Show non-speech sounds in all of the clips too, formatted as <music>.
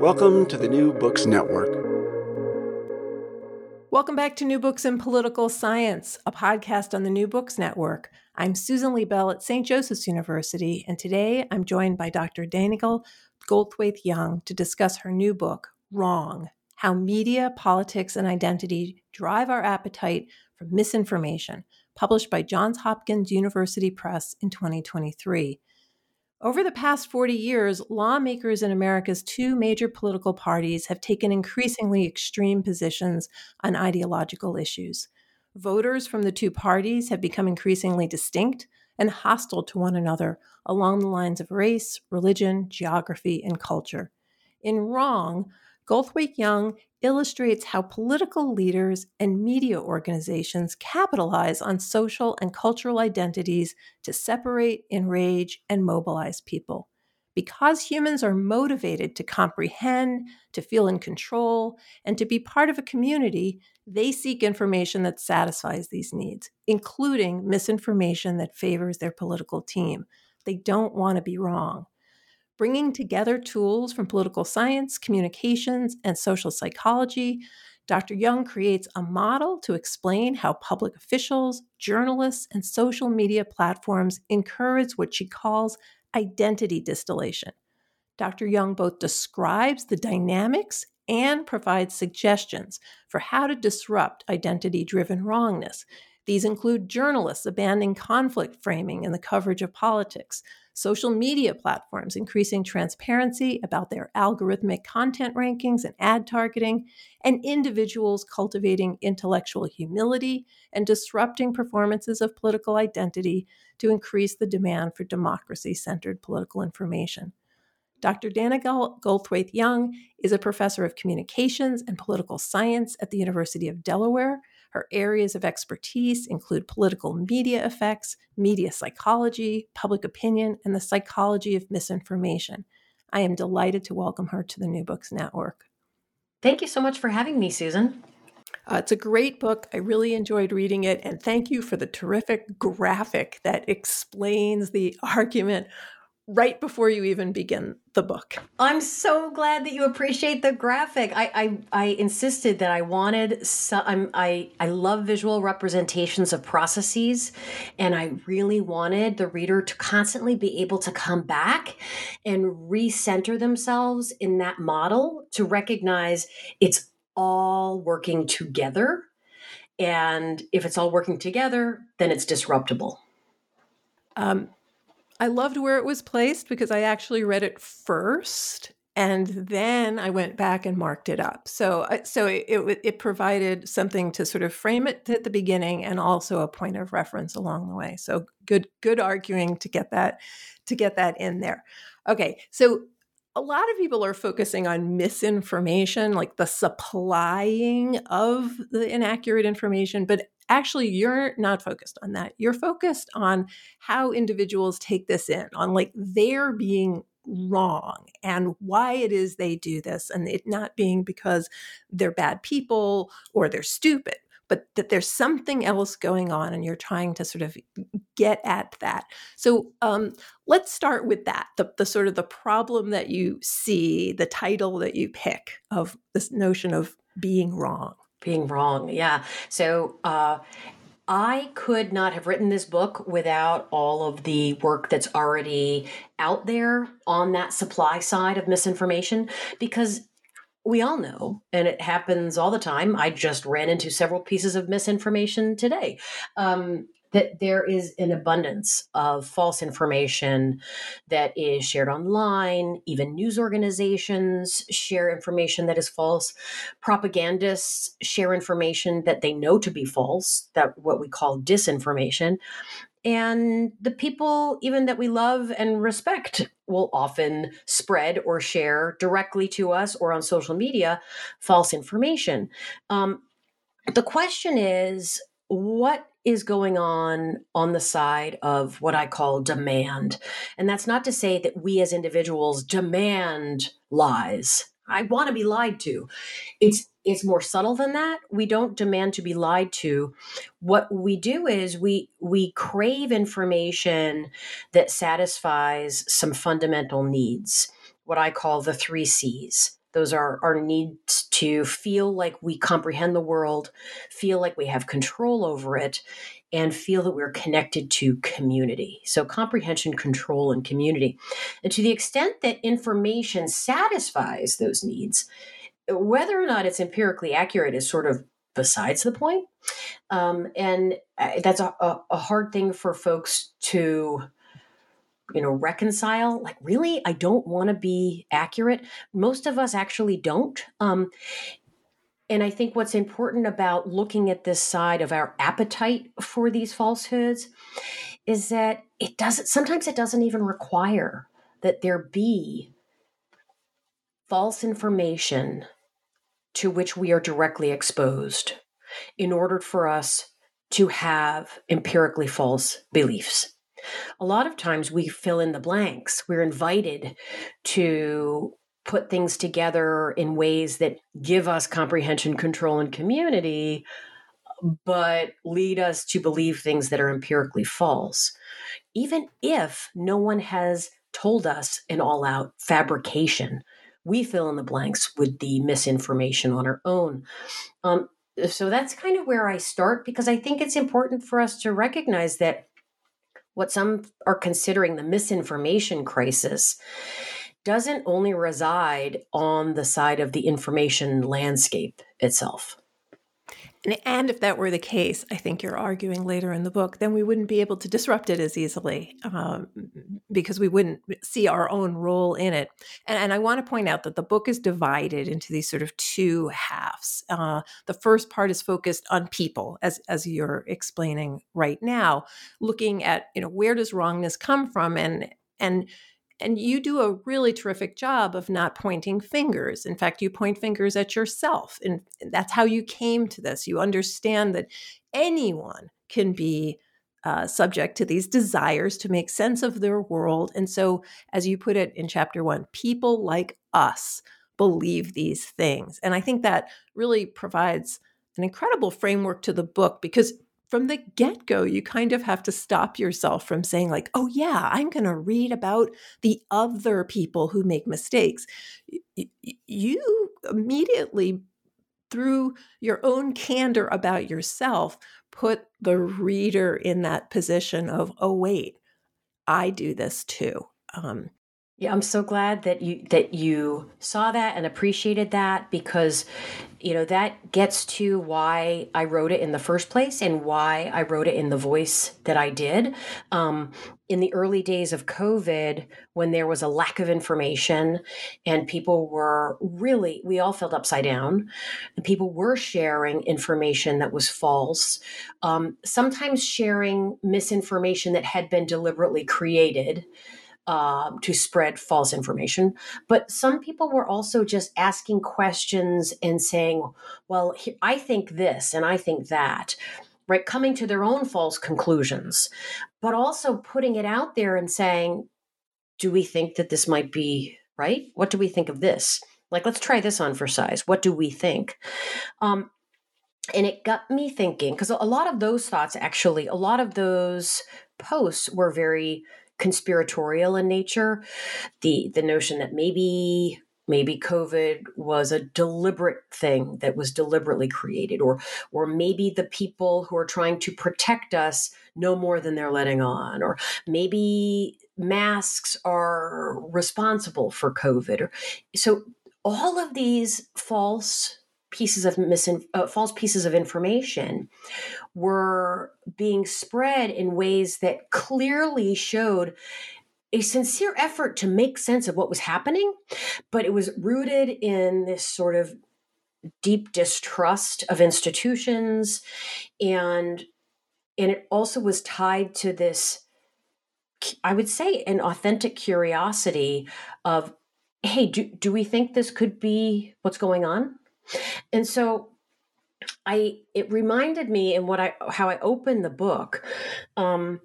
Welcome to the New Books Network. Welcome back to New Books in Political Science, a podcast on the New Books Network. I'm Susan Liebell at St. Joseph's University, and today I'm joined by Dr. Dannagal Goldthwaite Young to discuss her new book, Wrong How Media, Politics, and Identity Drive Our Appetite for Misinformation, published by Johns Hopkins University Press in 2023. Over the past 40 years, lawmakers in America's two major political parties have taken increasingly extreme positions on ideological issues. Voters from the two parties have become increasingly distinct and hostile to one another along the lines of race, religion, geography, and culture. In Wrong, Goldthwaite Young illustrates how political leaders and media organizations capitalize on social and cultural identities to separate, enrage, and mobilize people. Because humans are motivated to comprehend, to feel in control, and to be part of a community, they seek information that satisfies these needs, including misinformation that favors their political team. They don't want to be wrong bringing together tools from political science, communications, and social psychology. Dr. Young creates a model to explain how public officials, journalists, and social media platforms encourage what she calls identity distillation. Dr. Young both describes the dynamics and provides suggestions for how to disrupt identity driven wrongness. These include journalists abandoning conflict framing in the coverage of politics, social media platforms increasing transparency about their algorithmic content rankings and ad targeting, and individuals cultivating intellectual humility and disrupting performances of political identity to increase the demand for democracy centered political information. Dr. Dannagal Goldthwaite Young is a professor of communications and political science at the University of Delaware her areas of expertise include political media effects, media psychology, public opinion, and the psychology of misinformation. I am delighted to welcome her to the New Books Network. Thank you so much for having me, Susan. Uh, it's a great book. I really enjoyed reading it. And thank you for the terrific graphic that explains the <laughs> argument right before you even begin the book. I'm so glad that you appreciate the graphic. I I, I insisted that I wanted some. I'm, I I love visual representations of processes, and I really wanted the reader to constantly be able to come back and recenter themselves in that model to recognize it's all working together. And if it's all working together, then it's disruptible. Um, I loved where it was placed because I actually read it first and then I went back and marked it up. So, uh, so it, it, it provided something to sort of frame it at the beginning, and also a point of reference along the way. So, good, good arguing to get that to get that in there. Okay, so a lot of people are focusing on misinformation, like the supplying of the inaccurate information, but actually you're not focused on that. You're focused on how individuals take this in, on like their being wrong and why it is they do this, and it not being because they're bad people or they're stupid, but that there's something else going on and you're trying to sort of get at that so um, let's start with that the, the sort of the problem that you see the title that you pick of this notion of being wrong being wrong yeah so uh, I could not have written this book without all of the work that's already out there on that supply side of misinformation because we all know, and it happens all the time. I just ran into several pieces of misinformation today. Um, that there is an abundance of false information that is shared online. Even news organizations share information that is false. Propagandists share information that they know to be false, that what we call disinformation. And the people, even that we love and respect, will often spread or share directly to us or on social media false information. Um, the question is what is going on on the side of what I call demand. And that's not to say that we as individuals demand lies. I want to be lied to. It's it's more subtle than that. We don't demand to be lied to. What we do is we we crave information that satisfies some fundamental needs, what I call the 3 Cs. Those are our needs to feel like we comprehend the world, feel like we have control over it, and feel that we're connected to community. So, comprehension, control, and community. And to the extent that information satisfies those needs, whether or not it's empirically accurate is sort of besides the point. Um, and uh, that's a, a, a hard thing for folks to you know reconcile like really? I don't want to be accurate? Most of us actually don't um, and i think what's important about looking at this side of our appetite for these falsehoods is that it doesn't sometimes it doesn't even require that there be false information to which we are directly exposed in order for us to have empirically false beliefs a lot of times we fill in the blanks. We're invited to put things together in ways that give us comprehension, control, and community, but lead us to believe things that are empirically false, even if no one has told us an all out fabrication. We fill in the blanks with the misinformation on our own. Um, so that's kind of where I start because I think it's important for us to recognize that what some are considering the misinformation crisis doesn't only reside on the side of the information landscape itself. And if that were the case, I think you're arguing later in the book, then we wouldn't be able to disrupt it as easily um, because we wouldn't see our own role in it. And, and, I want to point out that the book is divided into these sort of two halves. Uh, the first part is focused on people, as as you're explaining right now, looking at you know where does wrongness come from, and and and you do a really terrific job of not pointing fingers. In fact, you point fingers at yourself. And that's how you came to this. You understand that anyone can be uh, subject to these desires to make sense of their world. And so, as you put it in chapter one, people like us believe these things. And I think that really provides an incredible framework to the book because from the get go, you kind of have to stop yourself from saying, like, oh, yeah, I'm going to read about the other people who make mistakes. You immediately, through your own candor about yourself, put the reader in that position of, oh, wait, I do this too. Um, yeah, I'm so glad that you that you saw that and appreciated that because you know that gets to why I wrote it in the first place and why I wrote it in the voice that I did. Um, in the early days of COVID, when there was a lack of information and people were really, we all felt upside down, and people were sharing information that was false, um, sometimes sharing misinformation that had been deliberately created um, to spread false information. But some people were also just asking questions and saying, well, I think this and I think that, right? Coming to their own false conclusions, but also putting it out there and saying, do we think that this might be right? What do we think of this? Like, let's try this on for size. What do we think? Um, and it got me thinking because a lot of those thoughts actually a lot of those posts were very conspiratorial in nature. The the notion that maybe maybe covid was a deliberate thing that was deliberately created or or maybe the people who are trying to protect us know more than they're letting on or maybe masks are responsible for covid or so all of these false pieces of misin- uh, false pieces of information were being spread in ways that clearly showed a sincere effort to make sense of what was happening, but it was rooted in this sort of deep distrust of institutions and and it also was tied to this I would say an authentic curiosity of hey do, do we think this could be what's going on and so I it reminded me in what I how I opened the book um,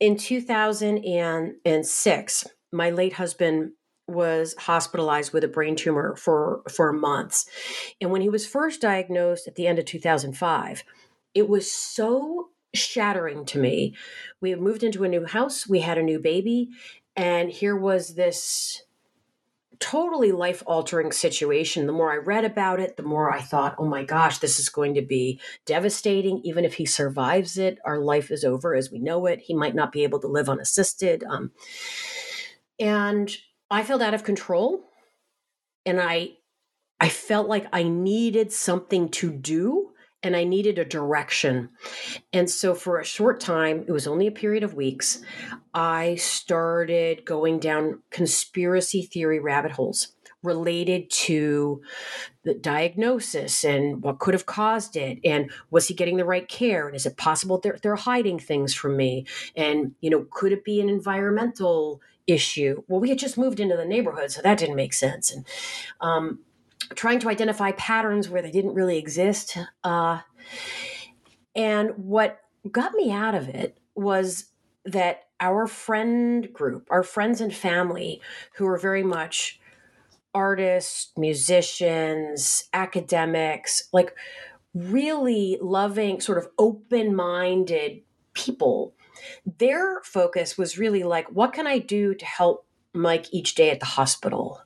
in 2006 my late husband was hospitalized with a brain tumor for for months. And when he was first diagnosed at the end of 2005 it was so shattering to me. We had moved into a new house we had a new baby and here was this totally life altering situation. The more I read about it, the more I thought, oh my gosh, this is going to be devastating. Even if he survives it, our life is over as we know it. He might not be able to live unassisted. Um, and I felt out of control. And I, I felt like I needed something to do and I needed a direction. And so, for a short time, it was only a period of weeks, I started going down conspiracy theory rabbit holes related to the diagnosis and what could have caused it and was he getting the right care? And is it possible they're, they're hiding things from me? And you know could it be an environmental issue? Well we had just moved into the neighborhood so that didn't make sense. And um, trying to identify patterns where they didn't really exist. Uh, and what got me out of it was that our friend group, our friends and family, who are very much artists, musicians, academics, like really loving, sort of open minded people, their focus was really like, what can I do to help Mike each day at the hospital?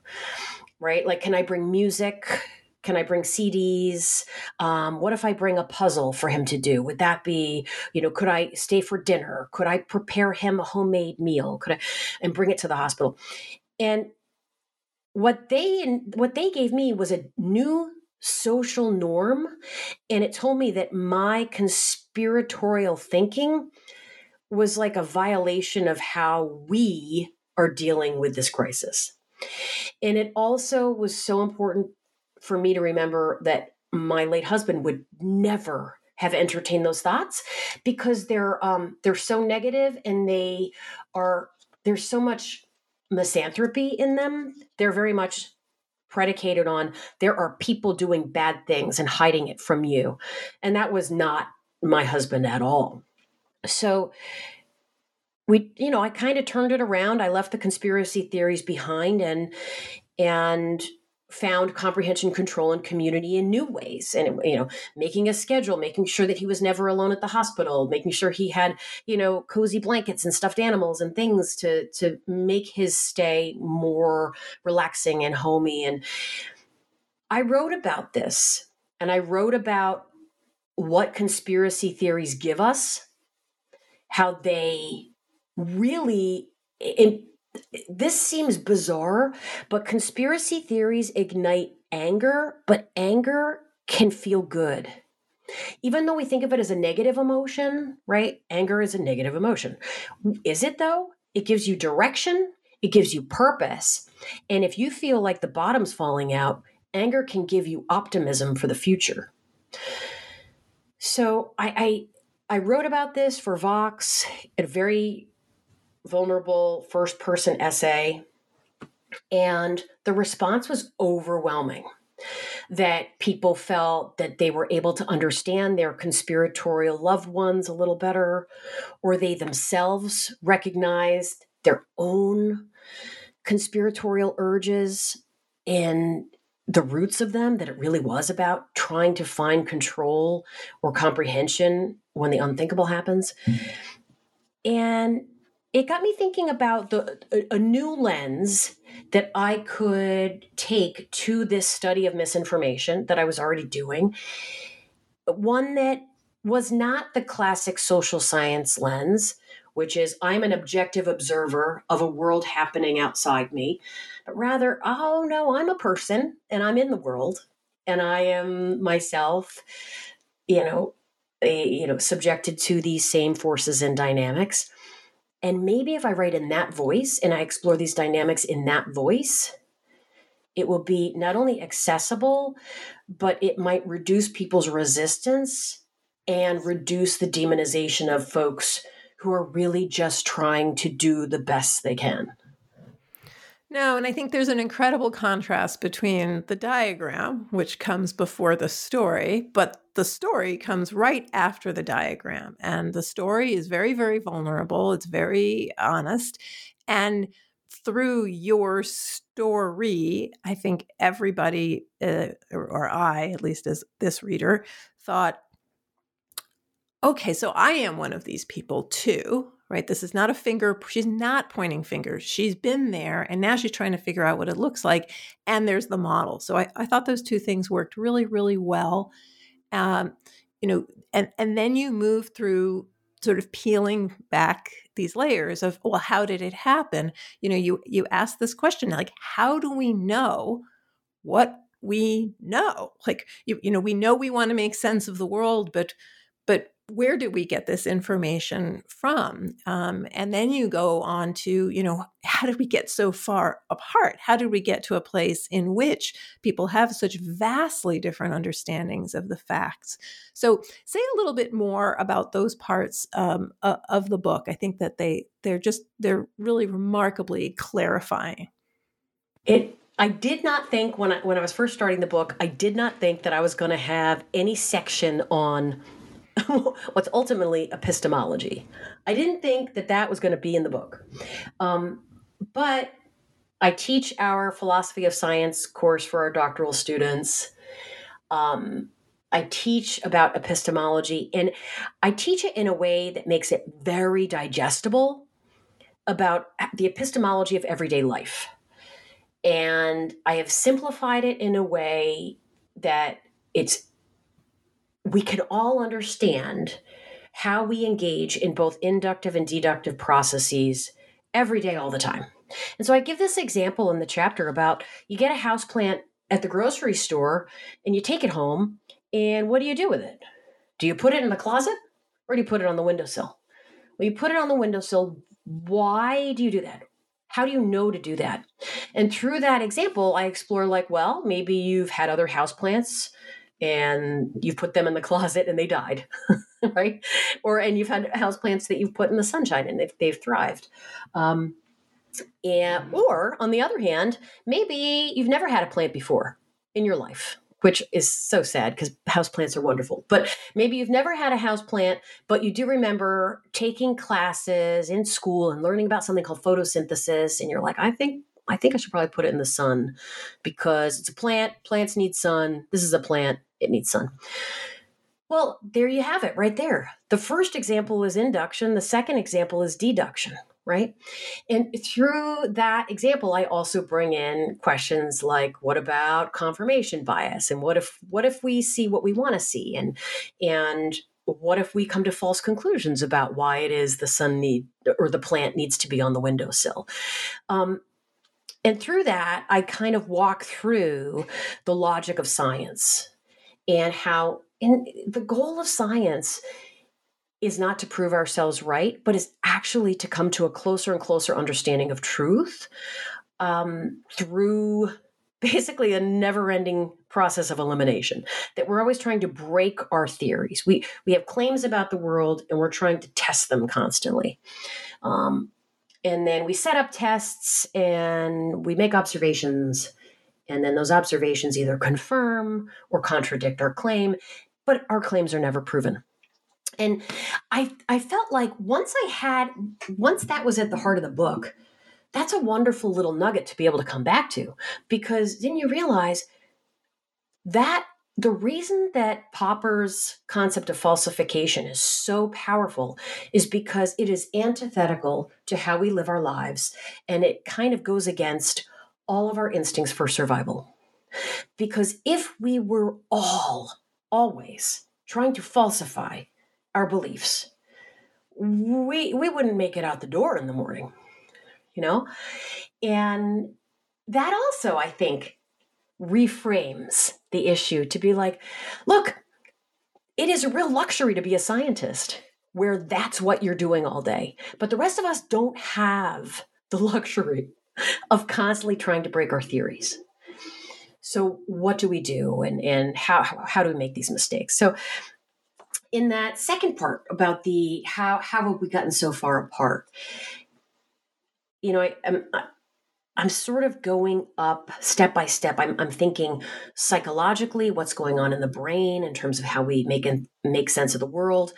Right? Like, can I bring music? Can I bring CDs? Um, what if I bring a puzzle for him to do? Would that be, you know, could I stay for dinner? Could I prepare him a homemade meal? Could I, and bring it to the hospital? And what they what they gave me was a new social norm, and it told me that my conspiratorial thinking was like a violation of how we are dealing with this crisis. And it also was so important for me to remember that my late husband would never have entertained those thoughts because they're um, they're so negative and they are there's so much misanthropy in them. They're very much predicated on there are people doing bad things and hiding it from you. And that was not my husband at all. So we you know i kind of turned it around. I left the conspiracy theories behind and and found comprehension control and community in new ways. And you know making a schedule making sure that he was never alone at the hospital making sure he had you know cozy blankets and stuffed animals and things to to make his stay more relaxing and homey. And i wrote about this and i wrote about what conspiracy theories give us how they really in this seems bizarre, but conspiracy theories ignite anger, but anger can feel good. Even though we think of it as a negative emotion, right? Anger is a negative emotion. Is it though? It gives you direction, it gives you purpose. And if you feel like the bottom's falling out, anger can give you optimism for the future. So I I, I wrote about this for Vox at a very vulnerable first person essay. And the response was overwhelming that people felt that they were able to understand their conspiratorial loved ones a little better, or they themselves recognized their own conspiratorial urges and the roots of them, that it really was about trying to find control or comprehension when the unthinkable happens. Mm-hmm. And it got me thinking about the a, a new lens that I could take to this study of misinformation that I was already doing. One that was not the classic social science lens, which is I'm an objective observer of a world happening outside me, but rather, oh no, I'm a person and I'm in the world and I am myself, you know, a, you know, subjected to these same forces and dynamics. And maybe if I write in that voice and I explore these dynamics in that voice, it will be not only accessible, but it might reduce people's resistance and reduce the demonization of folks who are really just trying to do the best they can. No, and I think there's an incredible contrast between the diagram, which comes before the story, but the story comes right after the diagram. And the story is very, very vulnerable, it's very honest. And through your story, I think everybody, uh, or, I, at least as this reader, thought, okay, so I am one of these people too, right? This is not a finger. She's not pointing fingers. She's been there and now she's trying to figure out what it looks like. And there's the model. So I, I thought those two things worked really, really well. Um, you know, and, and then you move through sort of peeling back these layers of, well, how did it happen? You know, you, you ask this question, like, how do we know what we know? Like, you, you know, we know we want to make sense of the world, but, but where did we get this information from? Um, and then you go on to, you know, how did we get so far apart? How did we get to a place in which people have such vastly different understandings of the facts? So, say a little bit more about those parts um, of the book. I think that they they're just they're really remarkably clarifying. It I did not think when I when I was first starting the book, I did not think that I was going to have any section on <laughs> what's ultimately epistemology. I didn't think that that was going to be in the book. Um, but I teach our philosophy of science course for our doctoral students. Um, I teach about epistemology and I teach it in a way that makes it very digestible about the epistemology of everyday life. And I have simplified it in a way that it's we can all understand how we engage in both inductive and deductive processes every day, all the time. And so I give this example in the chapter about you get a house plant at the grocery store and you take it home, and what do you do with it? Do you put it in the closet or do you put it on the windowsill? Well, you put it on the windowsill. Why do you do that? How do you know to do that? And through that example, I explore like, well, maybe you've had other house plants and you've put them in the closet and they died, <laughs> right? Or and you've had house plants that you've put in the sunshine and they've, they've thrived. Um, and or on the other hand, maybe you've never had a plant before in your life, which is so sad because house plants are wonderful. But maybe you've never had a house plant, but you do remember taking classes in school and learning about something called photosynthesis, and you're like, I think I think I should probably put it in the sun because it's a plant. Plants need sun. This is a plant it needs sun. Well, there you have it right there. The first example is induction, the second example is deduction, right? And through that example I also bring in questions like what about confirmation bias and what if what if we see what we want to see and and what if we come to false conclusions about why it is the sun need or the plant needs to be on the windowsill um, and through that i kind of walk through the logic of science and how in the goal of science is not to prove ourselves right, but is actually to come to a closer and closer understanding of truth um, through basically a never-ending process of elimination. That we're always trying to break our theories. We we have claims about the world, and we're trying to test them constantly. Um, and then we set up tests and we make observations and then those observations either confirm or contradict our claim, but our claims are never proven. And I I felt like once I had once that was at the heart of the book, that's a wonderful little nugget to be able to come back to because then you realize that the reason that Popper's concept of falsification is so powerful is because it is antithetical to how we live our lives and it kind of goes against all of our instincts for survival. Because if we were all always trying to falsify our beliefs, we we wouldn't make it out the door in the morning. You know? And that also I think reframes the issue to be like, look, it is a real luxury to be a scientist where that's what you're doing all day. But the rest of us don't have the <laughs> luxury <laughs> of constantly trying to break our theories. So what do we do and, and how, how do we make these mistakes? So in that second part about the how how have we gotten so far apart, you know, I, I'm, I'm sort of going up step by step. I'm, I'm thinking psychologically what's going on in the brain in terms of how we make and make sense of the world.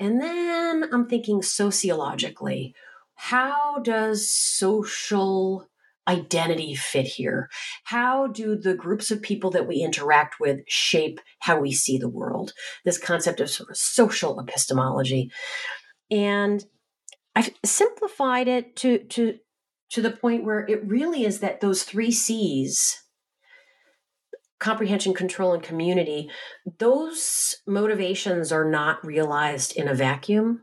And then I'm thinking sociologically, how does social identity fit here? How do the groups of people that we interact with shape how we see the world? This concept of sort of social epistemology. And I've simplified it to to to the point where it really is that those three C's comprehension, control, and community those motivations are not realized in a vacuum.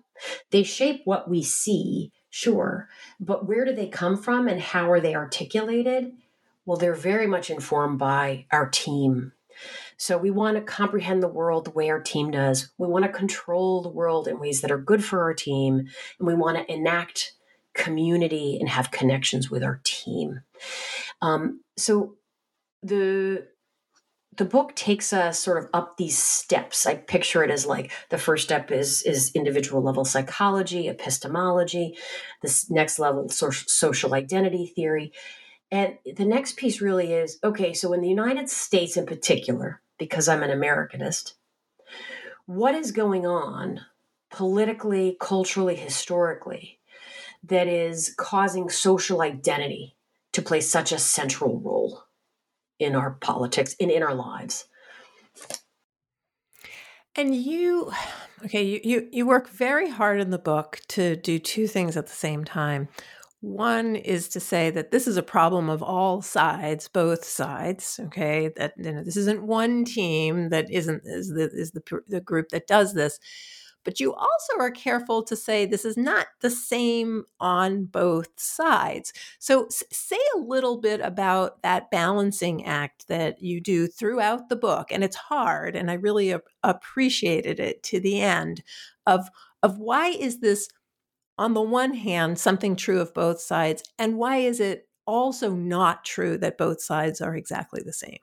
They shape what we see, sure, but where do they come from and how are they articulated? Well, they're very much informed by our team. So we want to comprehend the world the way our team does. We want to control the world in ways that are good for our team, and we want to enact community and have connections with our team. Um, so the the book takes us sort of up these steps. I picture it as like the first step is is individual level psychology, epistemology. This next level social, social identity theory, and the next piece really is okay. So in the United States, in particular, because I'm an Americanist, what is going on politically, culturally, historically that is causing social identity to play such a central role in our politics and in our lives. And you, okay, you, you, you work very hard in the book to do two things at the same time. One is to say that this is a problem of all sides, both sides. Okay, that you know, this isn't one team that isn't is the is the the group that does this, but you also are careful to say this is not the same on both sides. So, s- say a little bit about that balancing act that you do throughout the book. And it's hard, and I really ap- appreciated it to the end of, of why is this, on the one hand, something true of both sides, and why is it also not true that both sides are exactly the same?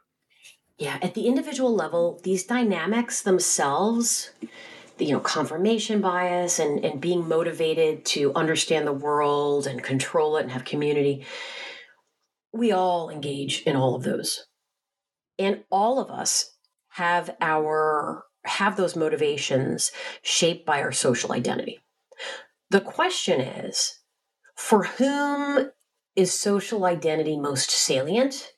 Yeah, at the individual level, these dynamics themselves you know confirmation bias and and being motivated to understand the world and control it and have community. We all engage in all of those. And all of us have our have those motivations shaped by our social identity. The question is for whom is social identity most salient?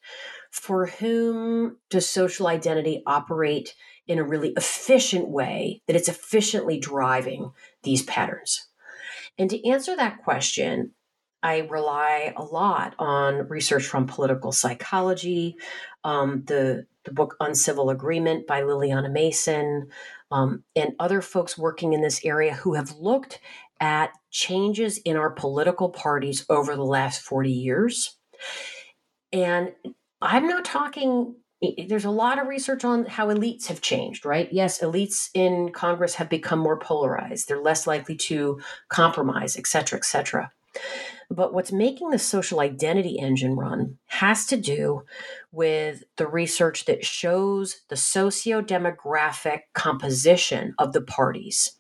For whom does social identity operate in a really efficient way, that it's efficiently driving these patterns? And to answer that question, I rely a lot on research from political psychology, um, the the book Uncivil Agreement by Lilliana Mason, um, and other folks working in this area who have looked at changes in our political parties over the last 40 years. And I'm not talking there's a lot of research on how elites have changed, right? Yes, elites in Congress have become more polarized. They're less likely to compromise, et cetera, et cetera. But what's making the social identity engine run has to do with the research that shows the socio-demographic composition of the parties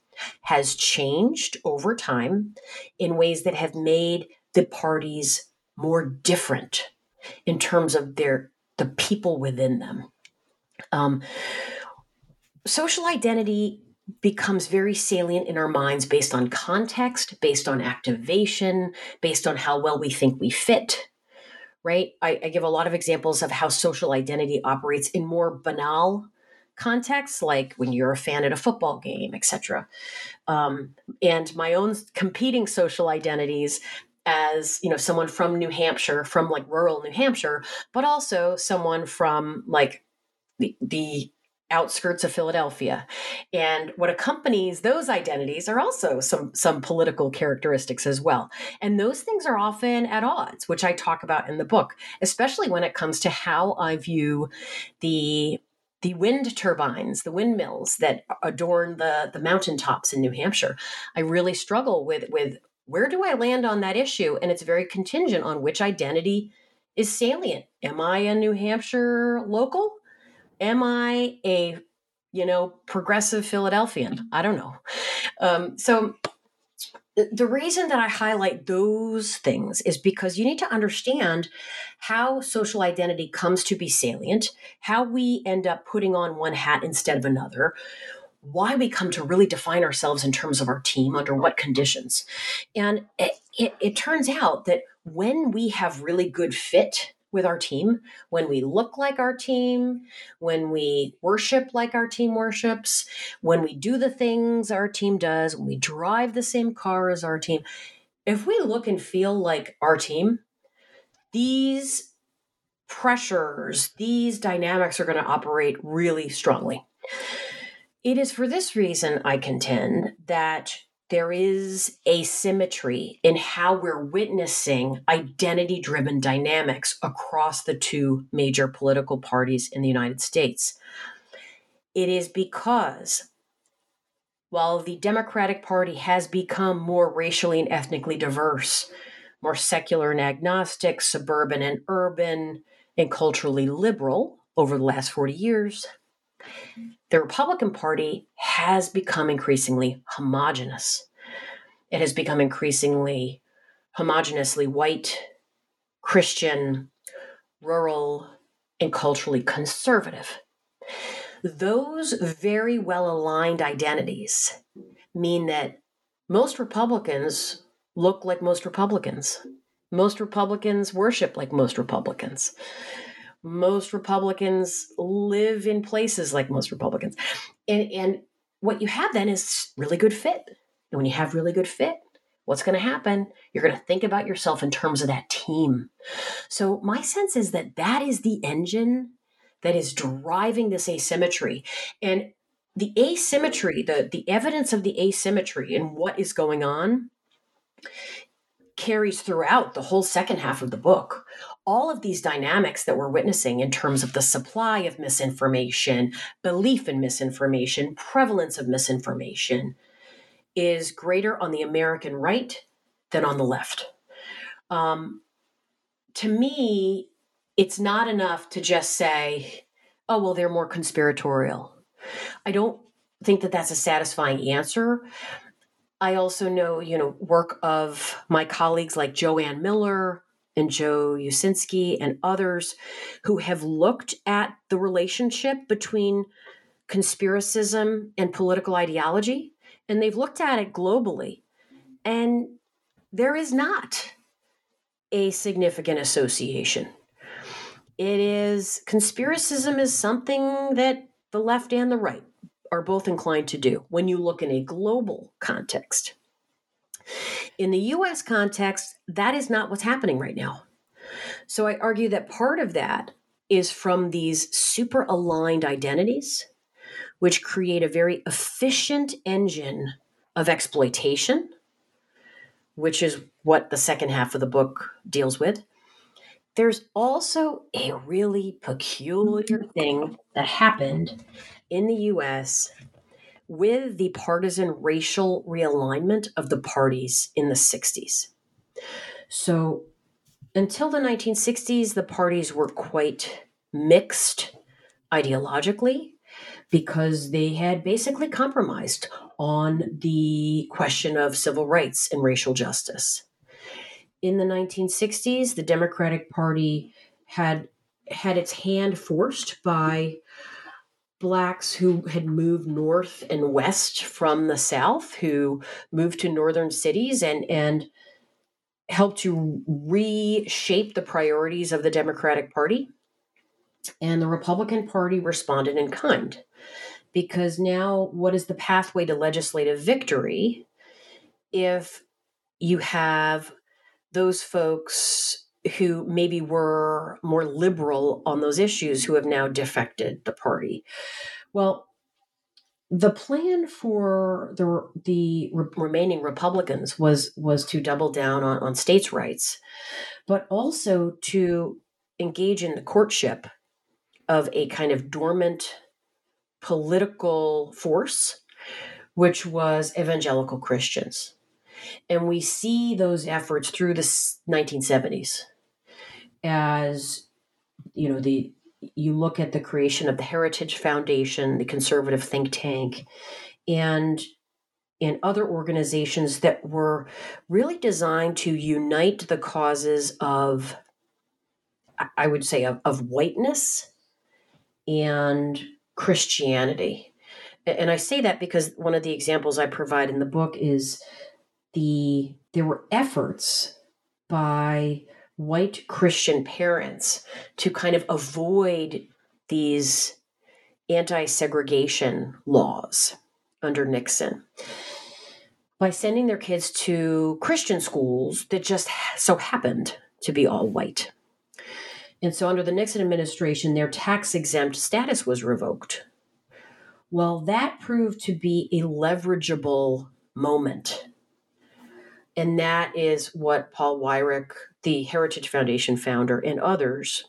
has changed over time in ways that have made the parties more different in terms of their the people within them. Um, social identity becomes very salient in our minds based on context, based on activation, based on how well we think we fit. Right? I, I give a lot of examples of how social identity operates in more banal contexts, like when you're a fan at a football game, etc. Um, and my own competing social identities as you know someone from new hampshire from like rural new hampshire but also someone from like the, the outskirts of Philadelphia. And what accompanies those identities are also some some political characteristics as well. And those things are often at odds, which I talk about in the book, especially when it comes to how I view the the wind turbines, the windmills that adorn the the mountaintops in New Hampshire. I really struggle with with where do I land on that issue? And it's very contingent on which identity is salient. Am I a New Hampshire local? am I a you know progressive Philadelphian? I don't know. Um, so the reason that I highlight those things is because you need to understand how social identity comes to be salient, how we end up putting on one hat instead of another, why we come to really define ourselves in terms of our team, under what conditions. And it, it, it turns out that when we have really good fit with our team, when we look like our team, when we worship like our team worships, when we do the things our team does, when we drive the same car as our team, if we look and feel like our team, these pressures, these dynamics are going to operate really strongly. It is for this reason, I contend, that there is asymmetry in how we're witnessing identity driven dynamics across the two major political parties in the United States. It is because while the Democratic Party has become more racially and ethnically diverse, more secular and agnostic, suburban and urban, and culturally liberal over the last 40 years, the Republican Party has become increasingly homogenous. It has become increasingly homogeneously white, Christian, rural, and culturally conservative. Those very well aligned identities mean that most Republicans look like most Republicans. Most Republicans worship like most Republicans most Republicans live in places like most Republicans. And, and what you have then is really good fit. And when you have really good fit, what's going to happen? You're going to think about yourself in terms of that team. So, my sense is that that is the engine that is driving this asymmetry. And the asymmetry, the, the evidence of the asymmetry and what is going on carries throughout the whole second half of the book all of these dynamics that we're witnessing in terms of the supply of misinformation, belief in misinformation, prevalence of misinformation is greater on the American right than on the left. Um, to me, it's not enough to just say, oh, well, they're more conspiratorial. I don't think that that's a satisfying answer. I also know, you know, work of my colleagues like Joanne Miller, and Joe Uscinski and others who have looked at the relationship between conspiracism and political ideology, and they've looked at it globally. And there is not a significant association. It is conspiracism is something that the left and the right are both inclined to do when you look in a global context. In the US context, that is not what's happening right now. So I argue that part of that is from these super aligned identities, which create a very efficient engine of exploitation, which is what the second half of the book deals with. There's also a really peculiar thing that happened in the US with the partisan racial realignment of the parties in the 60s. So, until the 1960s, the parties were quite mixed ideologically because they had basically compromised on the question of civil rights and racial justice. In the 1960s, the Democratic Party had had its hand forced by blacks who had moved north and west from the south who moved to northern cities and and helped to reshape the priorities of the democratic party. And the Republican Party responded in kind because now what is the pathway to legislative victory if you have those folks who maybe were more liberal on those issues who have now defected the party? Well, the plan for the the re- remaining Republicans was was to double down on, on states' rights, but also to engage in the courtship of a kind of dormant political force, which was evangelical Christians. And we see those efforts through the 1970s as, you know, the you look at the creation of the Heritage Foundation, the conservative think tank, and in other organizations that were really designed to unite the causes of, I would say, of, of whiteness and Christianity. And I say that because one of the examples I provide in the book is the there were efforts by white Christian parents to kind of avoid these anti segregation laws under Nixon by sending their kids to Christian schools that just so happened to be all white. And so, under the Nixon administration, their tax exempt status was revoked. Well, that proved to be a leverageable moment and that is what Paul Weyrich, the Heritage Foundation founder, and others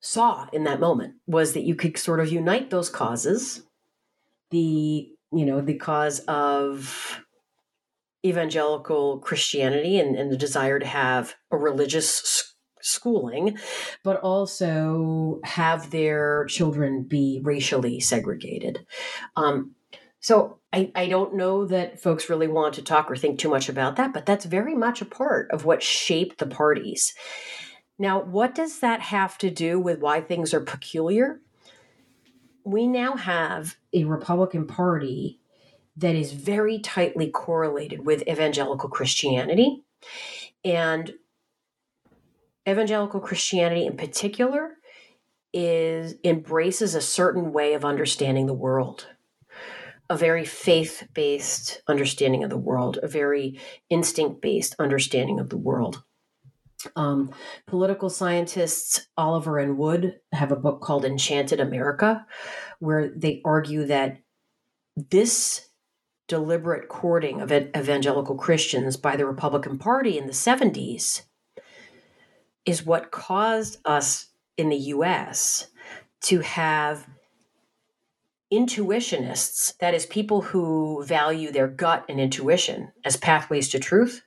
saw in that moment was that you could sort of unite those causes the you know the cause of evangelical christianity and, and the desire to have a religious schooling but also have their children be racially segregated. Um, so I, I don't know that folks really want to talk or think too much about that, but that's very much a part of what shaped the parties. Now, what does that have to do with why things are peculiar? We now have a Republican Party that is very tightly correlated with evangelical Christianity. And evangelical Christianity in particular is embraces a certain way of understanding the world a very faith based understanding of the world, a very instinct based understanding of the world. Um, political scientists Oliver and Wood have a book called Enchanted America, where they argue that this deliberate courting of evangelical Christians by the Republican Party in the 70s is what caused us in the US to have intuitionists, that is, people who value their gut and intuition as pathways to truth,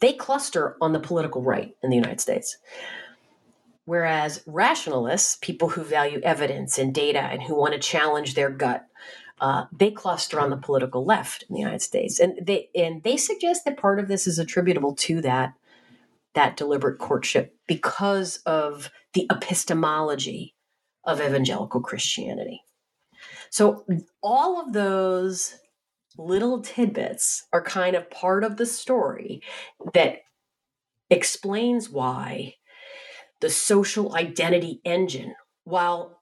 they cluster on the political right in the United States. Whereas rationalists, people who value evidence and data and who want to challenge their gut, uh, they cluster on the political left in the United States, and they and they suggest that part of this is attributable to that that deliberate courtship because of the epistemology of evangelical Christianity. So all of those little tidbits are kind of part of the story that explains why the social identity engine, while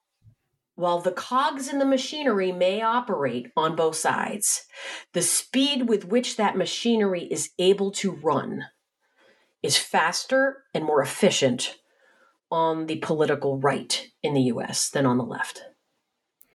while the cogs in the machinery may operate on both sides, the speed with which that machinery is able to run is faster and more efficient on the political right in the US than on the left.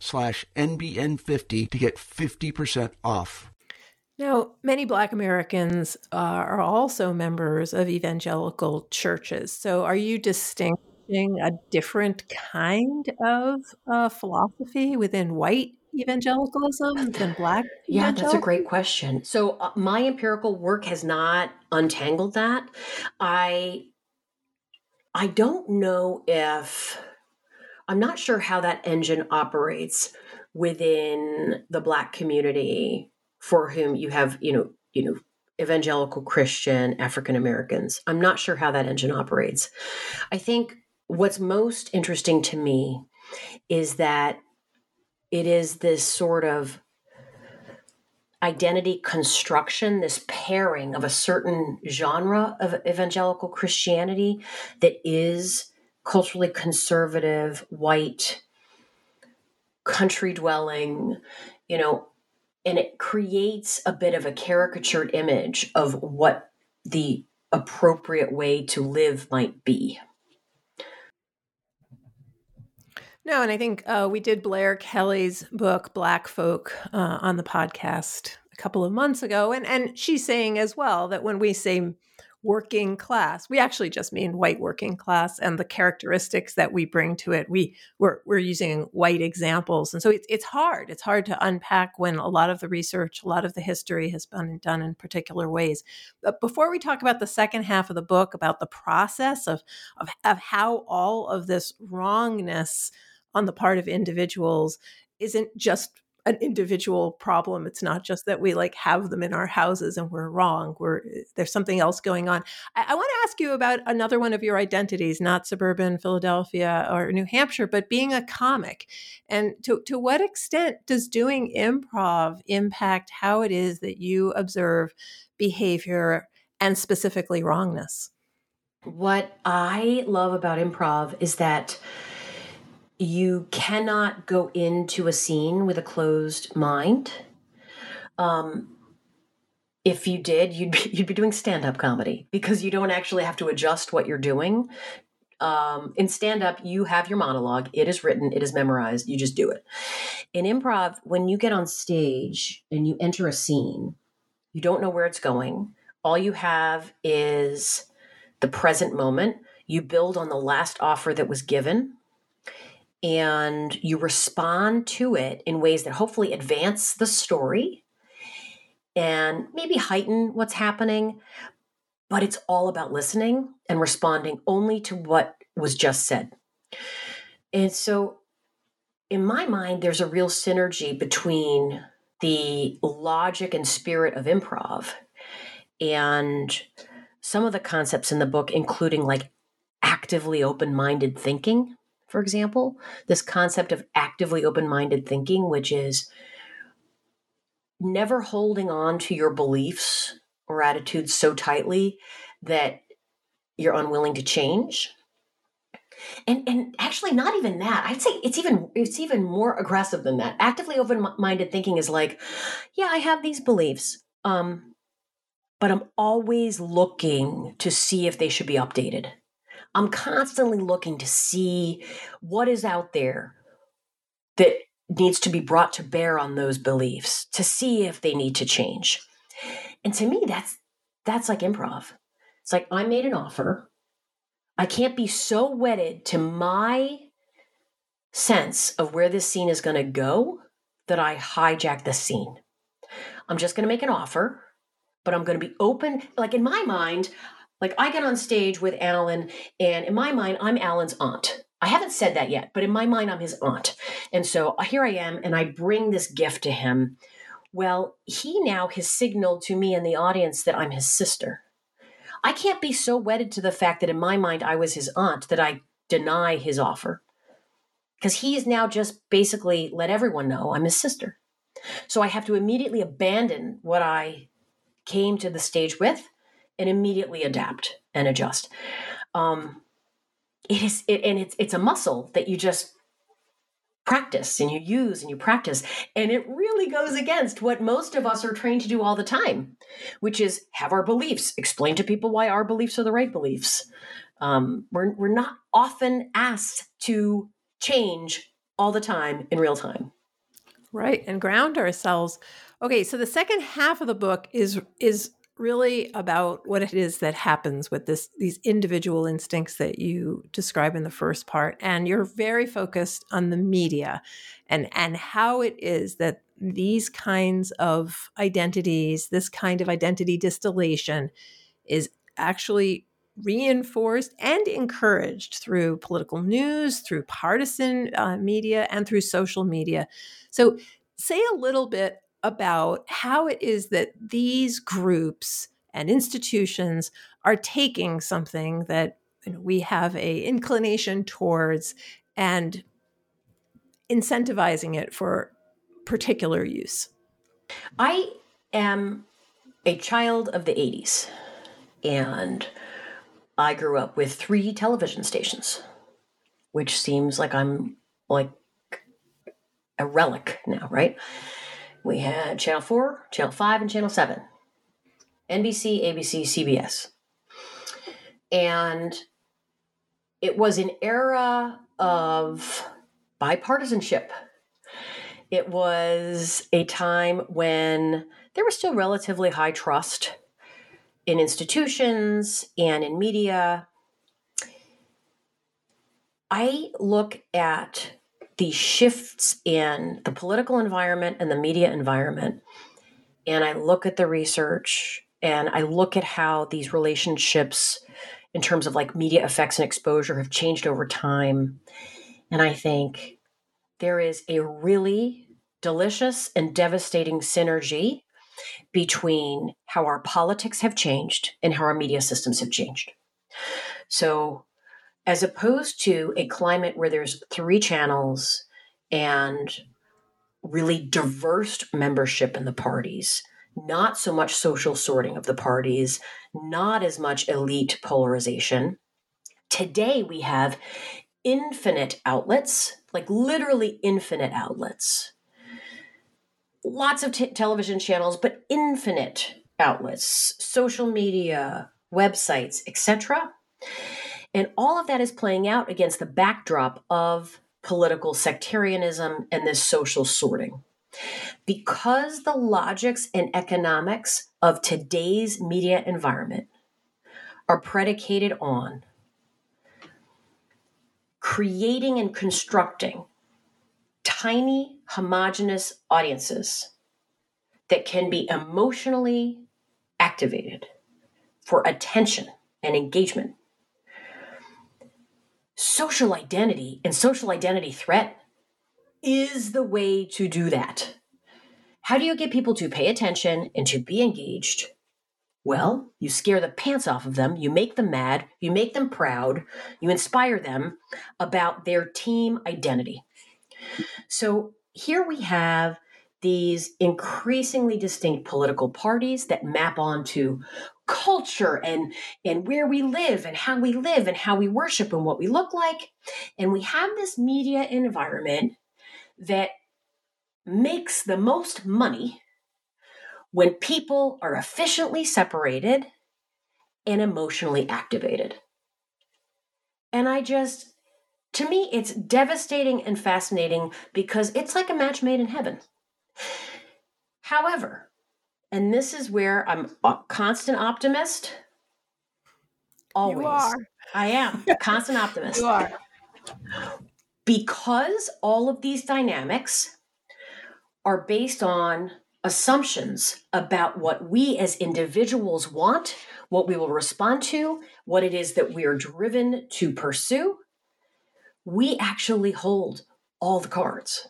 slash NBN50 to get 50% off. Now, many Black Americans uh, are also members of evangelical churches. So, are you distinguishing a different kind of uh, philosophy within white evangelicalism than Black? Yeah, that's a great question. So, uh, my empirical work has not untangled that. I I don't know if I'm not sure how that engine operates within the black community for whom you have, you know, you know, evangelical Christian African Americans. I'm not sure how that engine operates. I think what's most interesting to me is that it is this sort of identity construction, this pairing of a certain genre of evangelical Christianity that is culturally conservative, white, country dwelling, you know, and it creates a bit of a caricatured image of what the appropriate way to live might be. No, and I think uh, we did Blair Kelley's book Black Folk uh, on the podcast a couple of months ago, and and she's saying as well that when we say working class. We actually just mean white working class and the characteristics that we bring to it. We we're, we're using white examples, and so it's it's hard. It's hard to unpack when a lot of the research, a lot of the history has been done in particular ways. But before we talk about the second half of the book, about the process of of, of how all of this wrongness on the part of individuals isn't just an individual problem. It's not just that we like have them in our houses and we're wrong. We're eh, there's something else going on. I, I want to ask you about another one of your identities, not suburban Philadelphia or New Hampshire, but being a comic. And to to what extent does doing improv impact how it is that you observe behavior and specifically wrongness? What I love about improv is that you cannot go into a scene with a closed mind. Um, if you did, you'd be, <laughs> you'd be doing stand up comedy because you don't actually have to adjust what you're doing. Um, in stand up, you have your monologue. It is written, it is memorized. You just do it. In improv, when you get on stage and you enter a scene, you don't know where it's going. All you have is the present moment. You build on the last offer that was given and you respond to it in ways that hopefully advance the story and maybe heighten what's happening. But it's all about listening and responding only to what was just said. And so, in my mind, there's a real synergy between the logic and spirit of improv and some of the concepts in the book, including like actively open minded thinking for example, this concept of actively open minded thinking, which is never holding on to your beliefs or attitudes so tightly that you're unwilling to change. And and actually not even that. I'd say it's even it's even more aggressive than that. Actively open-minded thinking is like yeah i have these beliefs um but i'm always looking to see if they should be updated I'm constantly looking to see what is out there that needs to be brought to bear on those beliefs to see if they need to change. And to me that's that's like improv. It's like I made an offer. I can't be so wedded to my sense of where this scene is going to go that I hijack the scene. I'm just going to make an offer, but I'm going to be open. Like in my mind, like I get on stage with Alan, and in my mind, I'm Alan's aunt. I haven't said that yet, but in my mind, I'm his aunt. And so uh, here I am, and I bring this gift to him. Well, he now has signaled to me and the audience that I'm his sister. I can't be so wedded to the fact that in my mind I was his aunt that I deny his offer. because he's now just basically let everyone know I'm his sister. So I have to immediately abandon what I came to the stage with and immediately adapt and adjust. Um, it is, it, and it's it's a muscle that you just practice and you use and you practice, and it really goes against what most of us are trained to do all the time, which is have our beliefs, explain to people why our beliefs are the right beliefs. Um, we're we're not often asked to change all the time in real time. Right, and ground ourselves. Okay, so the second half of the book is is really about what it is that happens with this these individual instincts that you describe in the first part and you're very focused on the media and and how it is that these kinds of identities this kind of identity distillation is actually reinforced and encouraged through political news, through partisan uh, media, and through social media. So, say a little bit about how it is that these groups and institutions are taking something that you know, we have a inclination towards and incentivizing it for particular use. I am a child of the 80s and I grew up with three television stations, which seems like I'm like a relic now, right? We had Channel 4, Channel 5, and Channel 7. NBC, ABC, CBS. And it was an era of bipartisanship. It was a time when there was still relatively high trust in institutions and in media. I look at the shifts in the political environment and the media environment, and I look at the research and I look at how these relationships, in terms of like media effects and exposure, have changed over time. And I think there is a really delicious and devastating synergy between how our politics have changed and how our media systems have changed. So, as opposed to a climate where there's three channels and really diverse membership in the parties, not so much social sorting of the parties, not as much elite polarization. Today we have infinite outlets, like literally infinite outlets lots of t- television channels, but infinite outlets, social media, websites, etc. And all of that is playing out against the backdrop of political sectarianism and this social sorting. Because the logics and economics of today's media environment are predicated on creating and constructing tiny, homogenous audiences that can be emotionally activated for attention and engagement. Social identity and social identity threat is the way to do that. How do you get people to pay attention and to be engaged? Well, you scare the pants off of them, you make them mad, you make them proud, you inspire them about their team identity. So here we have these increasingly distinct political parties that map onto culture and and where we live and how we live and how we worship and what we look like and we have this media environment that makes the most money when people are efficiently separated and emotionally activated and i just to me, it's devastating and fascinating because it's like a match made in heaven. However, and this is where I'm a constant optimist. Always. You are. I am a <laughs> constant optimist. you are. Because all of these dynamics are based on assumptions about what we as individuals want, what we will respond to, what it is that we are driven to pursue, we actually hold all the cards.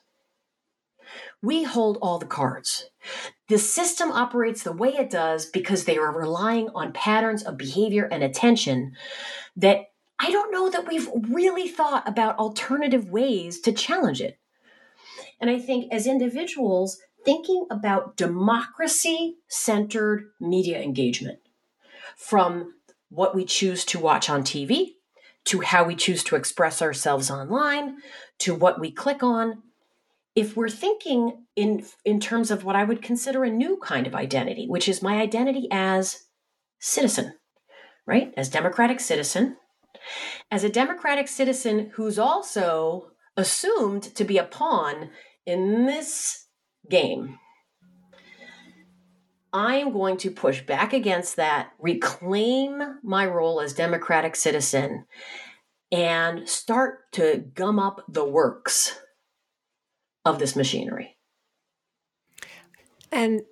We hold all the cards. The system operates the way it does because they are relying on patterns of behavior and attention that I don't know that we've really thought about alternative ways to challenge it. And I think as individuals, thinking about democracy centered media engagement from what we choose to watch on TV to how we choose to express ourselves online to what we click on if we're thinking in in terms of what I would consider a new kind of identity which is my identity as citizen right? As democratic citizen. As a democratic citizen who's also assumed to be a pawn in this game, I am going to push back against that, reclaim my role as democratic citizen, and start to gum up the works of this machinery. And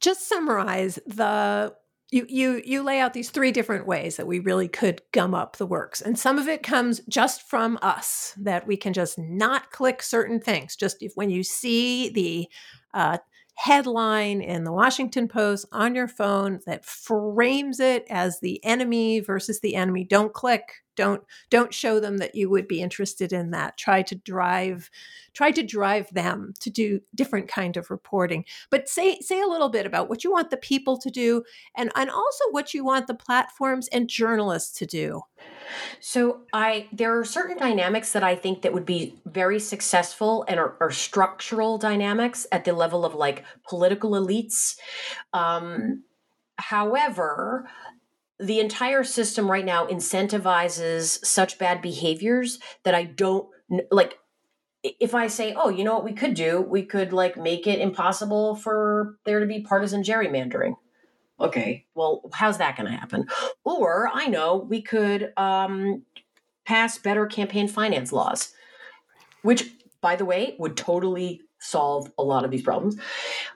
just summarize the you you you lay out these three different ways that we really could gum up the works and some of it comes just from us that we can just not click certain things just if when you see the uh, headline in the Washington Post on your phone that frames it as the enemy versus the enemy. Don't click. Don't don't show them that you would be interested in that. Try to drive try to drive them to do different kind of reporting. But say say a little bit about what you want the people to do and and also what you want the platforms and journalists to do. So I there are certain dynamics that I think that would be very successful and are, are structural dynamics at the level of like political elites. Um, however, the entire system right now incentivizes such bad behaviors that I don't like if I say, oh, you know what we could do? We could like make it impossible for there to be partisan gerrymandering okay, well, how's that going to happen? Or I know we could um, pass better campaign finance laws, which, by the way, would totally solve a lot of these problems.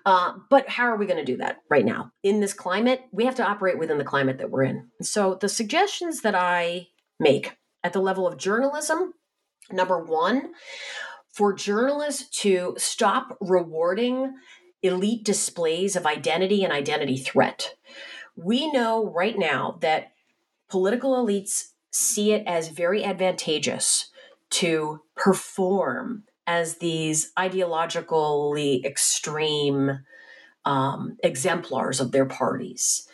Uh, but how are we going to do that right now? In this climate, we have to operate within the climate that we're in. So the suggestions that I make at the level of journalism number one, for journalists to stop rewarding elite displays of identity and identity threat. We know right now that political elites see it as very advantageous to perform as these ideologically extreme um, exemplars of their parties